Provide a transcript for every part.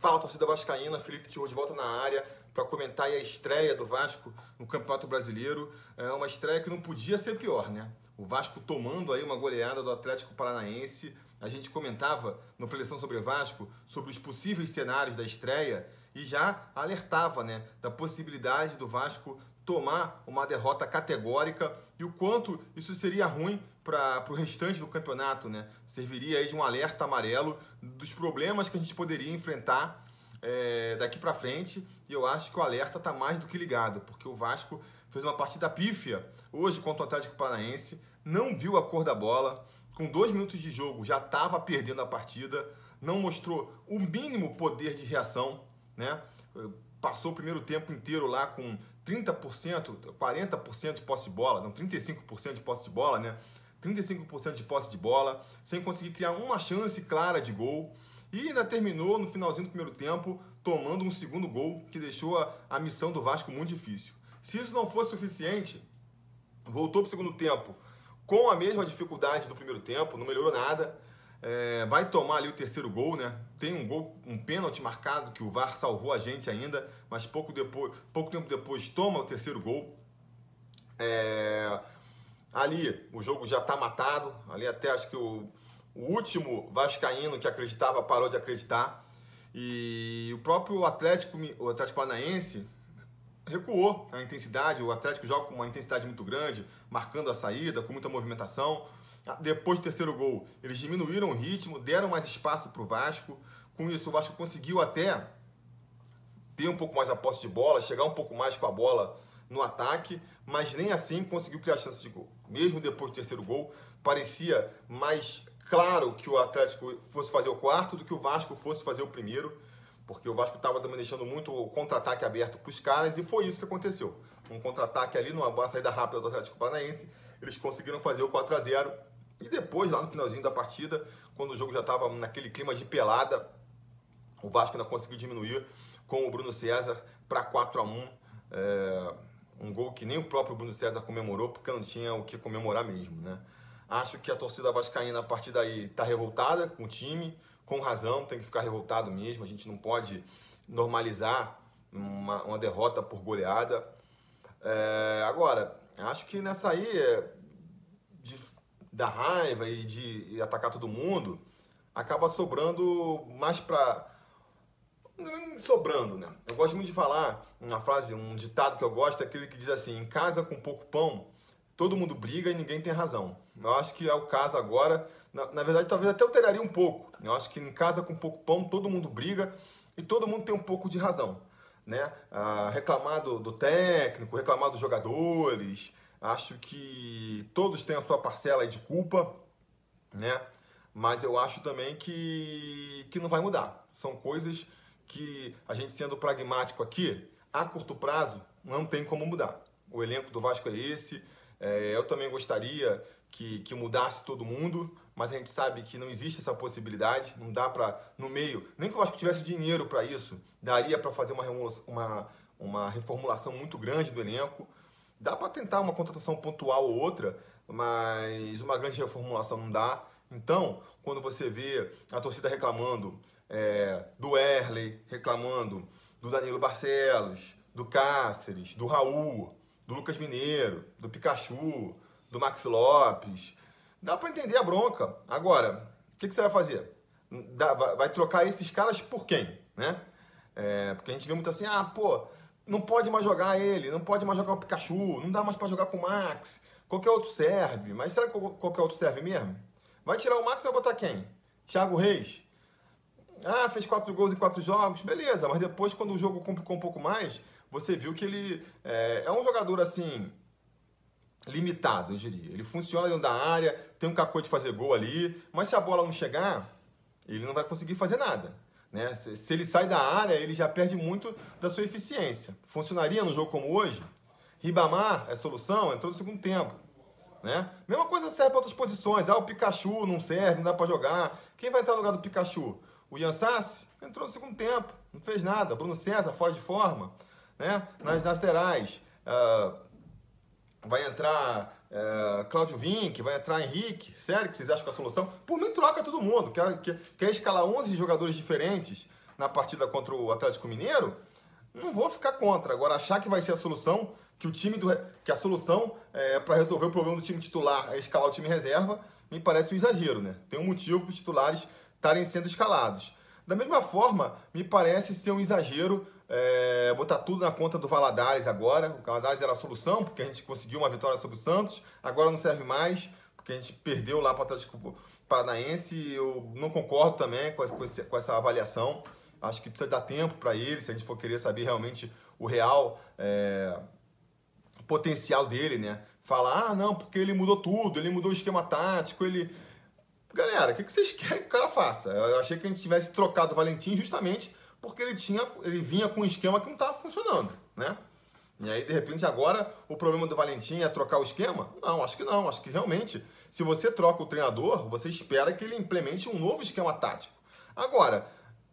Fala, torcida vascaína, Felipe Tio de volta na área para comentar a estreia do Vasco no Campeonato Brasileiro. É uma estreia que não podia ser pior, né? O Vasco tomando aí uma goleada do Atlético Paranaense. A gente comentava no Preleção sobre Vasco sobre os possíveis cenários da estreia e já alertava, né, da possibilidade do Vasco tomar uma derrota categórica e o quanto isso seria ruim para o restante do campeonato, né? Serviria aí de um alerta amarelo dos problemas que a gente poderia enfrentar é, daqui para frente. E eu acho que o alerta está mais do que ligado, porque o Vasco fez uma partida pífia hoje contra o Atlético Paranaense, não viu a cor da bola, com dois minutos de jogo já estava perdendo a partida, não mostrou o mínimo poder de reação, né? Passou o primeiro tempo inteiro lá com 30%, 40% de posse de bola, não, 35% de posse de bola, né? 35% de posse de bola, sem conseguir criar uma chance clara de gol. E ainda terminou no finalzinho do primeiro tempo tomando um segundo gol que deixou a, a missão do Vasco muito difícil. Se isso não fosse suficiente, voltou para o segundo tempo com a mesma dificuldade do primeiro tempo, não melhorou nada. É, vai tomar ali o terceiro gol, né? Tem um gol, um pênalti marcado que o VAR salvou a gente ainda, mas pouco, depois, pouco tempo depois toma o terceiro gol. É, ali o jogo já está matado. Ali até acho que o, o último Vascaíno que acreditava parou de acreditar. E o próprio Atlético, o Atlético Paranaense recuou a intensidade. O Atlético joga com uma intensidade muito grande, marcando a saída, com muita movimentação. Depois do terceiro gol, eles diminuíram o ritmo, deram mais espaço para o Vasco. Com isso, o Vasco conseguiu até ter um pouco mais a posse de bola, chegar um pouco mais com a bola no ataque, mas nem assim conseguiu criar chance de gol. Mesmo depois do terceiro gol, parecia mais claro que o Atlético fosse fazer o quarto do que o Vasco fosse fazer o primeiro, porque o Vasco estava também deixando muito o contra-ataque aberto para os caras e foi isso que aconteceu. Um contra-ataque ali, numa saída rápida do Atlético Paranaense, eles conseguiram fazer o 4 a 0 e depois, lá no finalzinho da partida, quando o jogo já estava naquele clima de pelada, o Vasco ainda conseguiu diminuir com o Bruno César para 4 a 1 é, um gol que nem o próprio Bruno César comemorou, porque não tinha o que comemorar mesmo, né? Acho que a torcida vascaína a partir daí está revoltada com o time, com razão, tem que ficar revoltado mesmo. A gente não pode normalizar uma, uma derrota por goleada. É, agora, acho que nessa aí de, da raiva e de atacar todo mundo, acaba sobrando mais para sobrando, né? Eu gosto muito de falar uma frase, um ditado que eu gosto, é aquele que diz assim: em casa com pouco pão, todo mundo briga e ninguém tem razão. Eu acho que é o caso agora. Na, na, verdade, talvez até alteraria um pouco. Eu acho que em casa com pouco pão, todo mundo briga e todo mundo tem um pouco de razão. Né? Ah, reclamar do, do, técnico, reclamar dos jogadores. Acho que todos têm a sua parcela de culpa, né? Mas eu acho também que, que não vai mudar. São coisas que a gente sendo pragmático aqui, a curto prazo, não tem como mudar. O elenco do Vasco é esse, é, eu também gostaria que, que mudasse todo mundo, mas a gente sabe que não existe essa possibilidade, não dá para, no meio, nem que acho que tivesse dinheiro para isso, daria para fazer uma, uma, uma reformulação muito grande do elenco. Dá para tentar uma contratação pontual ou outra, mas uma grande reformulação não dá. Então, quando você vê a torcida reclamando é, do Erley, reclamando do Danilo Barcelos, do Cáceres, do Raul, do Lucas Mineiro, do Pikachu, do Max Lopes. Dá para entender a bronca. Agora, o que, que, você vai fazer? Dá, vai trocar esses caras por quem? Né? É, porque a gente vê muito assim, ah, pô, não pode mais jogar ele, não pode mais jogar o Pikachu, não dá mais para jogar com o Max, qualquer outro serve. Mas será que qualquer outro serve mesmo? Vai tirar o Max e vai botar quem? Thiago Reis? Ah, fez quatro gols em quatro jogos, beleza, mas depois, quando o jogo complicou um pouco mais, você viu que ele é, é um jogador assim limitado, eu diria. Ele funciona dentro da área, tem um cacô de fazer gol ali, mas se a bola não chegar, ele não vai conseguir fazer nada. Né? Se, ele sai da área, ele já perde muito da sua eficiência. Funcionaria no jogo como hoje? Ribamar é solução, entrou no segundo tempo. Né? Mesma coisa serve para outras posições. Ah, o Pikachu não serve, não dá para jogar. Quem vai entrar no lugar do Pikachu? O Ian Sassi entrou no segundo tempo, não fez nada. Bruno César, fora de forma né? Nas laterais, uh, vai entrar uh, Cláudio Vinck, vai entrar Henrique. Sério que vocês acham que é a solução? Por mim, troca todo mundo. Quer, quer, quer escalar 11 jogadores diferentes na partida contra o Atlético Mineiro, não vou ficar contra. Agora, achar que vai ser a solução, que o time do, que a solução é, para resolver o problema do time titular é escalar o time reserva, me parece um exagero, né? Tem um motivo para os titulares estarem sendo escalados. Da mesma forma, me parece ser um exagero é, botar tudo na conta do Valadares agora. O Valadares era a solução, porque a gente conseguiu uma vitória sobre o Santos, agora não serve mais, porque a gente perdeu lá para o Atlético Paranaense. Eu não concordo também com essa, com essa avaliação. Acho que precisa dar tempo para ele, se a gente for querer saber realmente o real é, potencial dele, né? Falar, ah, não, porque ele mudou tudo, ele mudou o esquema tático, ele. Galera, o que vocês querem que o cara faça? Eu achei que a gente tivesse trocado o Valentim justamente porque ele tinha, ele vinha com um esquema que não estava funcionando, né? E aí, de repente, agora o problema do Valentim é trocar o esquema? Não, acho que não. Acho que realmente, se você troca o treinador, você espera que ele implemente um novo esquema tático. Agora,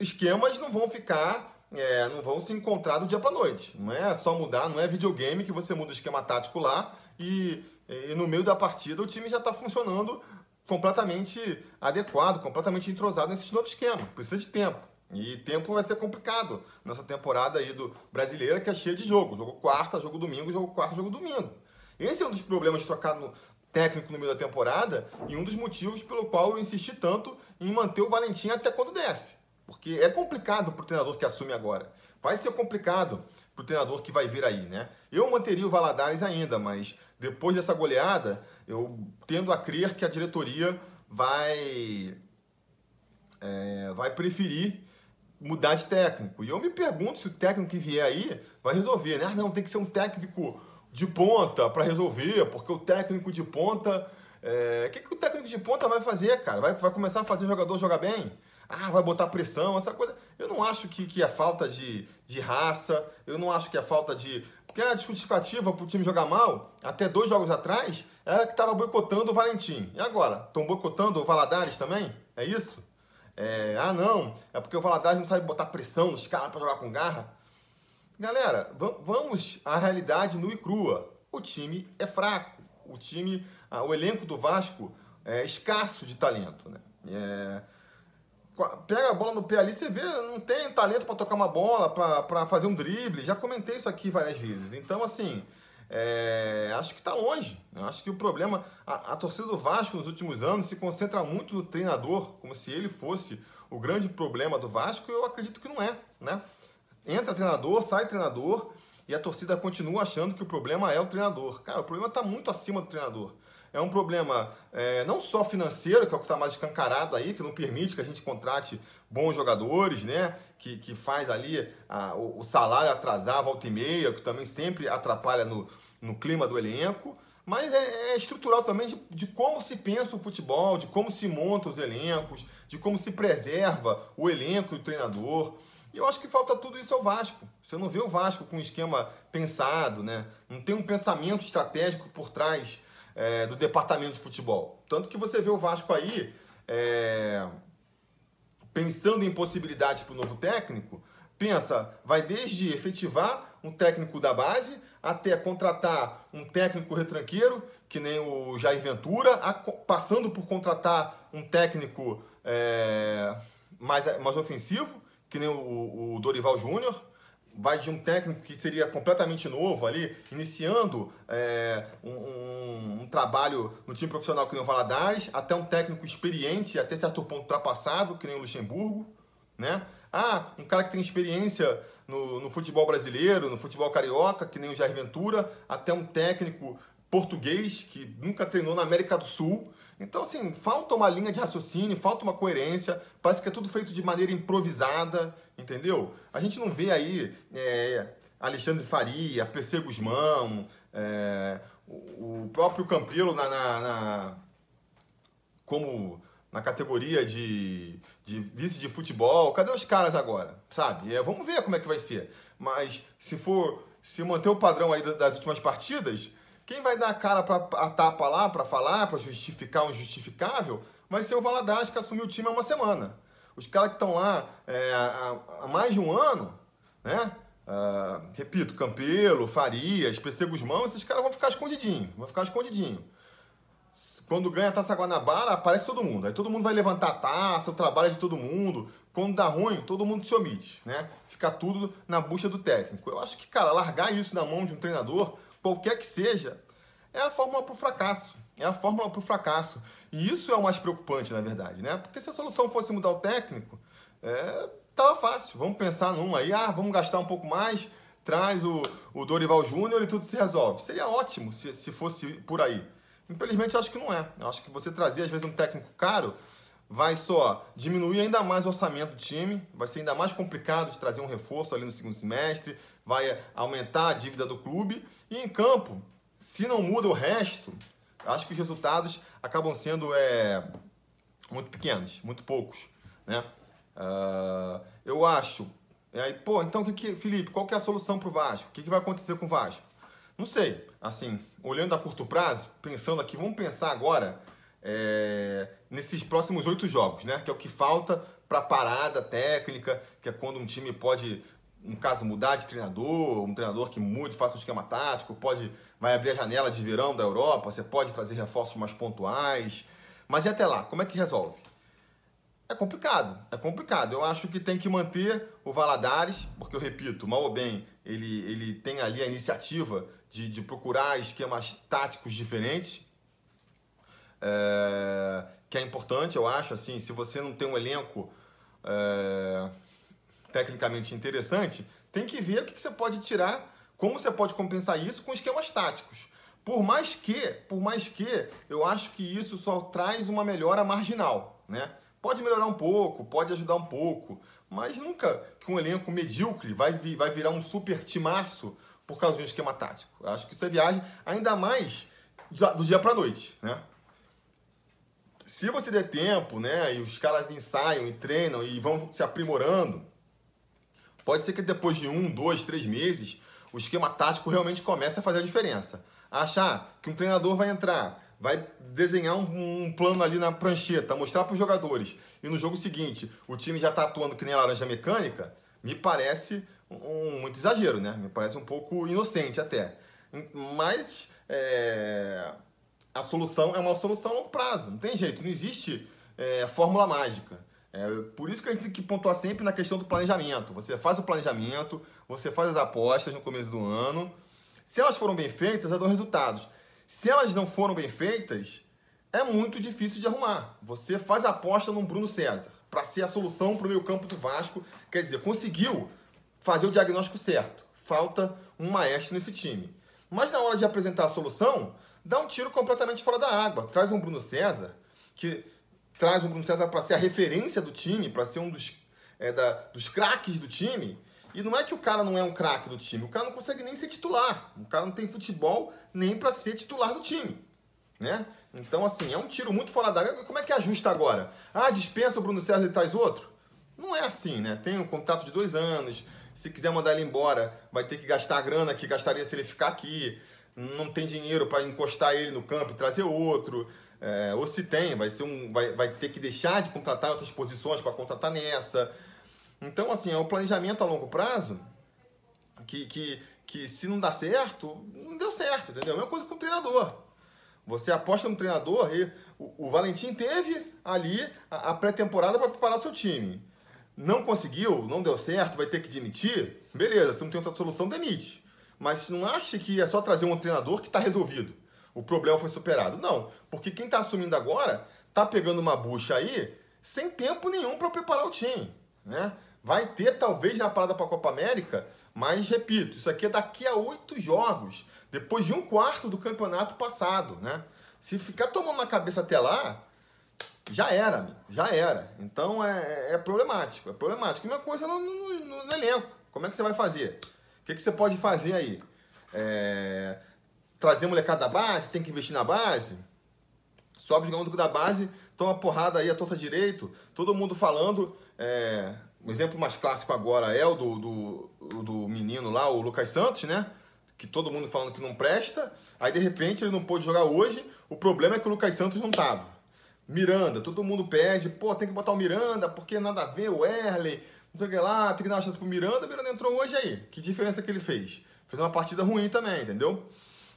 esquemas não vão ficar, é, não vão se encontrar do dia para noite. Não é só mudar, não é videogame que você muda o esquema tático lá e, e no meio da partida o time já está funcionando completamente adequado, completamente entrosado nesse novo esquema. Precisa de tempo. E tempo vai ser complicado nessa temporada aí do brasileira que é cheia de jogo. Jogo quarta, jogo domingo, jogo quarta, jogo domingo. Esse é um dos problemas de trocar no técnico no meio da temporada e um dos motivos pelo qual eu insisti tanto em manter o Valentim até quando desce. Porque é complicado para o treinador que assume agora. Vai ser complicado para o treinador que vai vir aí, né? Eu manteria o Valadares ainda, mas depois dessa goleada, eu tendo a crer que a diretoria vai, é, vai preferir mudar de técnico. E eu me pergunto se o técnico que vier aí vai resolver, né? Ah, não, tem que ser um técnico de ponta para resolver, porque o técnico de ponta. É... O que, que o técnico de ponta vai fazer, cara? Vai, vai começar a fazer o jogador jogar bem? Ah, vai botar pressão, essa coisa. Eu não acho que, que é falta de, de raça, eu não acho que é falta de. Porque a justificativa para o time jogar mal, até dois jogos atrás, era que estava boicotando o Valentim. E agora? Estão boicotando o Valadares também? É isso? É, ah, não, é porque o Valadares não sabe botar pressão nos caras para jogar com garra. Galera, vamos à realidade nua e crua. O time é fraco. O time, o elenco do Vasco é escasso de talento. Né? É, pega a bola no pé ali, você vê, não tem talento para tocar uma bola, para fazer um drible. Já comentei isso aqui várias vezes. Então, assim, é, acho que está longe. Acho que o problema. A, a, torcida do Vasco nos últimos anos se concentra muito no treinador, como se ele fosse o grande problema do Vasco. Eu acredito que não é. Né? Entra treinador, sai treinador e a torcida continua achando que o problema é o treinador. Cara, o problema está muito acima do treinador. É um problema é, não só financeiro, que é o que está mais escancarado aí, que não permite que a gente contrate bons jogadores, né? Que, que faz ali a, o, o, salário atrasar volta e meia, que também sempre atrapalha no, no clima do elenco. Mas é, é estrutural também de, de, como se pensa o futebol, de como se monta os elencos, de como se preserva o elenco e o treinador. E eu acho que falta tudo isso ao Vasco. Você não vê o Vasco com um esquema pensado, né? Não tem um pensamento estratégico por trás é, do departamento de futebol. Tanto que você vê o Vasco aí é, pensando em possibilidades para o novo técnico, pensa, vai desde efetivar um técnico da base até contratar um técnico retranqueiro, que nem o Jair Ventura, a, passando por contratar um técnico é, mais, mais ofensivo, que nem o, o Dorival Júnior, vai de um técnico que seria completamente novo ali, iniciando é, um, um, um, trabalho no time profissional que nem o Valadares, até um técnico experiente, até certo ponto ultrapassado, que nem o Luxemburgo, né? Ah, um cara que tem experiência no, no futebol brasileiro, no futebol carioca, que nem o Jair Ventura, até um técnico português que nunca treinou na América do Sul, então, assim, falta uma linha de raciocínio, falta uma coerência, parece que é tudo feito de maneira improvisada, entendeu? A gente não vê aí é, Alexandre Faria, PC Guzmão, é, o, próprio Campelo na, na, na, como na categoria de, de vice de futebol. Cadê os caras agora? Sabe? É, vamos ver como é que vai ser. Mas se for, se manter o padrão aí das últimas partidas, quem vai dar a cara para a tapa lá, para falar, para justificar o injustificável, vai ser o Valadares que assumiu o time há uma semana. Os caras que estão lá é, há, há, mais de um ano, né? Uh, repito, Campelo, Farias, PC Guzmão, esses caras vão ficar escondidinho, vão ficar escondidinho. Quando ganha a Taça Guanabara, aparece todo mundo. Aí todo mundo vai levantar a taça, o trabalho de todo mundo. quando dá ruim, todo mundo se omite, né? Fica tudo na bucha do técnico. Eu acho que, cara, largar isso na mão de um treinador, qualquer que seja, é a fórmula para o fracasso. É a fórmula para o fracasso. E isso é o mais preocupante, na verdade, né? Porque se a solução fosse mudar o técnico, é, tava fácil. Vamos pensar numa aí, ah, vamos gastar um pouco mais, traz o, o Dorival Júnior e tudo se resolve. Seria ótimo se, se fosse por aí. Infelizmente, acho que não é. Eu acho que você trazer, às vezes, um técnico caro vai só diminuir ainda mais o orçamento do time, vai ser ainda mais complicado de trazer um reforço ali no segundo semestre, vai aumentar a dívida do clube e em campo, se não muda o resto, acho que os resultados acabam sendo é, muito pequenos, muito poucos, né? Uh, eu acho. Aí, pô, então, que que, Felipe, qual que é a solução para o Vasco? O que, que vai acontecer com o Vasco? Não sei. Assim, olhando a curto prazo, pensando aqui, vamos pensar agora é, nesses próximos oito jogos, né? Que é o que falta para parada técnica, que é quando um time pode, no caso, mudar de treinador, um treinador que mude, faça um esquema tático, pode, vai abrir a janela de verão da Europa, você pode trazer reforços mais pontuais. Mas e até lá, como é que resolve? É complicado, é complicado. Eu acho que tem que manter o Valadares, porque eu repito, mal ou bem, ele, ele tem ali a iniciativa de, de procurar esquemas táticos diferentes, é, que é importante, eu acho. Assim, se você não tem um elenco é, tecnicamente interessante, tem que ver o que, você pode tirar, como você pode compensar isso com esquemas táticos. Por mais que, por mais que, eu acho que isso só traz uma melhora marginal, né? Pode melhorar um pouco, pode ajudar um pouco, mas nunca que um elenco medíocre vai, vai virar um super timaço por causa de um esquema tático. Eu acho que isso é viagem, ainda mais do dia para noite, né? Se você der tempo, né, e os caras ensaiam e treinam e vão se aprimorando, pode ser que depois de um, dois, três meses, o esquema tático realmente comece a fazer a diferença. Achar que um treinador vai entrar vai desenhar um, um plano ali na prancheta, mostrar para os jogadores, e no jogo seguinte o time já está atuando que nem laranja mecânica, me parece um, muito exagero, né? Me parece um pouco inocente até. Mas é, a solução é uma solução a longo prazo, não tem jeito, não existe é, fórmula mágica. É, por isso que a gente tem que pontuar sempre na questão do planejamento. Você faz o planejamento, você faz as apostas no começo do ano. Se elas foram bem feitas, elas dão resultados. Se elas não foram bem feitas, é muito difícil de arrumar. Você faz a aposta no Bruno César para ser a solução para o meio campo do Vasco. Quer dizer, conseguiu fazer o diagnóstico certo. Falta um maestro nesse time. Mas na hora de apresentar a solução, dá um tiro completamente fora da água. Traz um Bruno César, que traz um Bruno César para ser a referência do time, para ser um dos, é, da, dos craques do time, e não é que o cara não é um craque do time, o cara não consegue nem ser titular. O cara não tem futebol nem para ser titular do time. Né? Então, assim, é um tiro muito fora da água. Como é que ajusta agora? Ah, dispensa o Bruno César e traz outro? Não é assim, né? Tem um contrato de dois anos. Se quiser mandar ele embora, vai ter que gastar a grana que gastaria se ele ficar aqui. Não tem dinheiro para encostar ele no campo e trazer outro. É, ou se tem, vai, ser um, vai, vai ter que deixar de contratar outras posições para contratar nessa. Então, assim, é o planejamento a longo prazo que, que, que se não dá certo, não deu certo, entendeu? A mesma coisa com o treinador. Você aposta no treinador e o, o Valentim teve ali a, a pré-temporada para preparar seu time. Não conseguiu, não deu certo, vai ter que demitir? Beleza, se não tem outra solução, demite. Mas não ache que é só trazer um treinador que está resolvido. O problema foi superado. Não, porque quem está assumindo agora está pegando uma bucha aí sem tempo nenhum para preparar o time. Né? Vai ter talvez na parada para a Copa América, mas repito, isso aqui é daqui a oito jogos, depois de um quarto do campeonato passado, né? Se ficar tomando na cabeça até lá, já era, já era. Então é, é problemático, é problemático. E uma coisa no, no, no, elenco, como é que você vai fazer? O que, que você pode fazer aí? É, trazer molecada da base, tem que investir na base? Sobe jogando da base, toma porrada aí a torta direito, todo mundo falando. É, um exemplo mais clássico agora é o do, do, do menino lá, o Lucas Santos, né? Que todo mundo falando que não presta. Aí de repente ele não pôde jogar hoje. O problema é que o Lucas Santos não tava. Miranda, todo mundo pede, pô, tem que botar o Miranda, porque nada a ver, o Erley, não sei o que lá, tem que dar uma chance pro Miranda. O Miranda entrou hoje aí. Que diferença que ele fez? Fez uma partida ruim também, entendeu?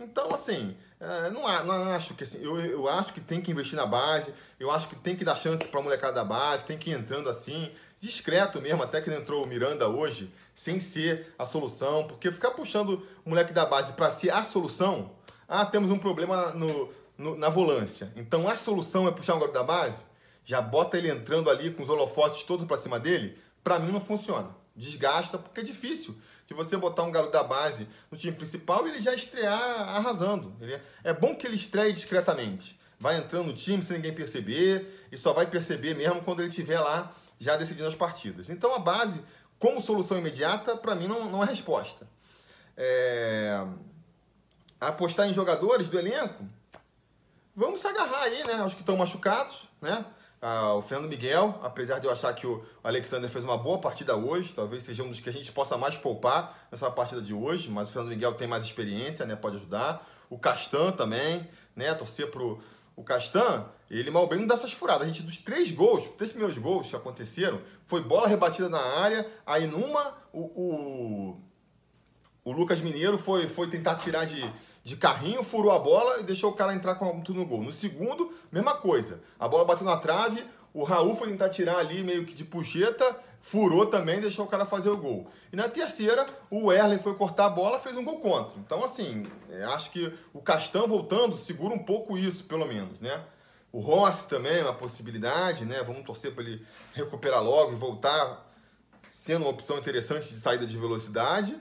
Então, assim, é, não, não acho que assim, eu, eu acho que tem que investir na base, eu acho que tem que dar chance para a molecada da base, tem que ir entrando assim, discreto mesmo, até que entrou o Miranda hoje, sem ser a solução, porque ficar puxando o moleque da base para ser a solução, ah, temos um problema no, no, na volância, então a solução é puxar um garoto da base, já bota ele entrando ali com os holofotes todos para cima dele, para mim não funciona. Desgasta, porque é difícil de você botar um garoto da base no time principal e ele já estrear arrasando. É bom que ele estreie discretamente. Vai entrando no time sem ninguém perceber e só vai perceber mesmo quando ele estiver lá já decidindo as partidas. Então a base, como solução imediata, para mim não, não é resposta. É... Apostar em jogadores do elenco, vamos se agarrar aí, né? Os que estão machucados, né? Ah, o Fernando Miguel, apesar de eu achar que o Alexander fez uma boa partida hoje, talvez seja um dos que a gente possa mais poupar nessa partida de hoje, mas o Fernando Miguel tem mais experiência, né? Pode ajudar. O Castan também, né? Torcer pro o Castan, ele mal bem não dá essas furadas. A gente, dos três gols, três primeiros gols que aconteceram, foi bola rebatida na área, aí numa, o, o, o Lucas Mineiro foi, foi tentar tirar de, de carrinho, furou a bola e deixou o cara entrar com tudo no gol. No segundo, mesma coisa. A bola bateu na trave, o Raul foi tentar tirar ali meio que de puxeta, furou também, deixou o cara fazer o gol. E na terceira, o Erlen foi cortar a bola, fez um gol contra. Então, assim, é, acho que o Castan voltando segura um pouco isso, pelo menos, né? O Rossi também é uma possibilidade, né? Vamos torcer para ele recuperar logo e voltar sendo uma opção interessante de saída de velocidade.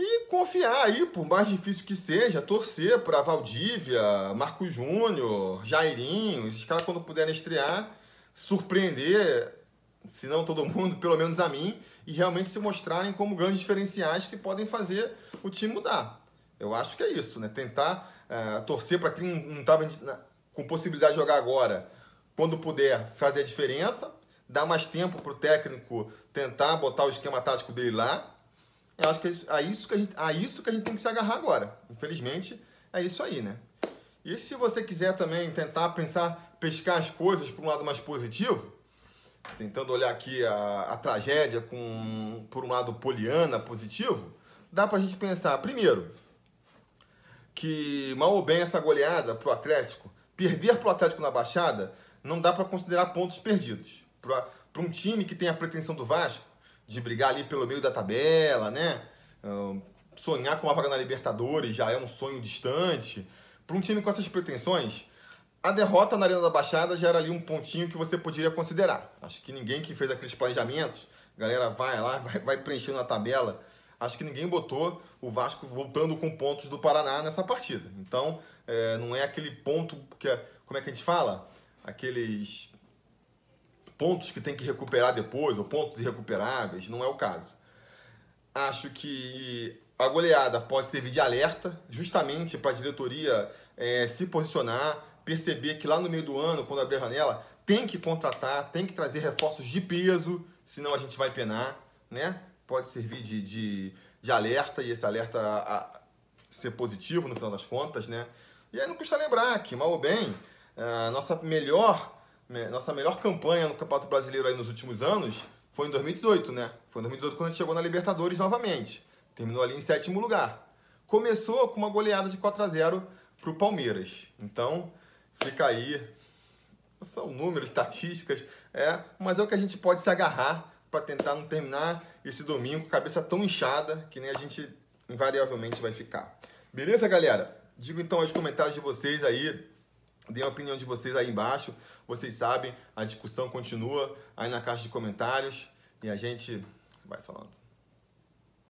E confiar aí, por mais difícil que seja, torcer para Valdívia, Marcos Júnior, Jairinho, esses caras quando puderem estrear, surpreender, se não todo mundo, pelo menos a mim, e realmente se mostrarem como grandes diferenciais que podem fazer o time mudar. Eu acho que é isso, né? Tentar é, torcer para quem não estava com possibilidade de jogar agora, quando puder, fazer a diferença, dar mais tempo para o técnico tentar botar o esquema tático dele lá, eu acho que é, é isso que a gente, é isso que a gente tem que se agarrar agora. Infelizmente, é isso aí, né? E se você quiser também tentar pensar, pescar as coisas por um lado mais positivo, tentando olhar aqui a, a tragédia com, por um lado poliana, positivo, dá pra gente pensar, primeiro, que mal ou bem essa goleada pro Atlético, perder pro Atlético na Baixada, não dá para considerar pontos perdidos. Para um time que tem a pretensão do Vasco, de brigar ali pelo meio da tabela, né? sonhar com uma vaga na Libertadores já é um sonho distante. Para um time com essas pretensões, a derrota na Arena da Baixada já era ali um pontinho que você poderia considerar. Acho que ninguém que fez aqueles planejamentos, galera vai lá, vai, vai preenchendo a tabela. Acho que ninguém botou o Vasco voltando com pontos do Paraná nessa partida. Então, é, não é aquele ponto que, é, como é que a gente fala? Aqueles pontos que tem que recuperar depois, ou pontos irrecuperáveis, não é o caso. Acho que a goleada pode servir de alerta, justamente para a diretoria é, se posicionar, perceber que lá no meio do ano, quando abrir a janela, tem que contratar, tem que trazer reforços de peso, senão a gente vai penar, né? Pode servir de, de, de alerta e esse alerta a, a ser positivo no final das contas, né? E aí não custa lembrar que, mal ou bem, a nossa melhor nossa melhor campanha no Campeonato Brasileiro aí nos últimos anos foi em 2018, né? Foi em 2018 quando a gente chegou na Libertadores novamente. Terminou ali em sétimo lugar. Começou com uma goleada de 4 a 0 para o Palmeiras. Então, fica aí. São números, estatísticas, é, mas é o que a gente pode se agarrar para tentar não terminar esse domingo cabeça tão inchada que nem a gente invariavelmente vai ficar. Beleza, galera? Digo então os comentários de vocês aí Deem a opinião de vocês aí embaixo. Vocês sabem, a discussão continua aí na caixa de comentários. E a gente vai falando.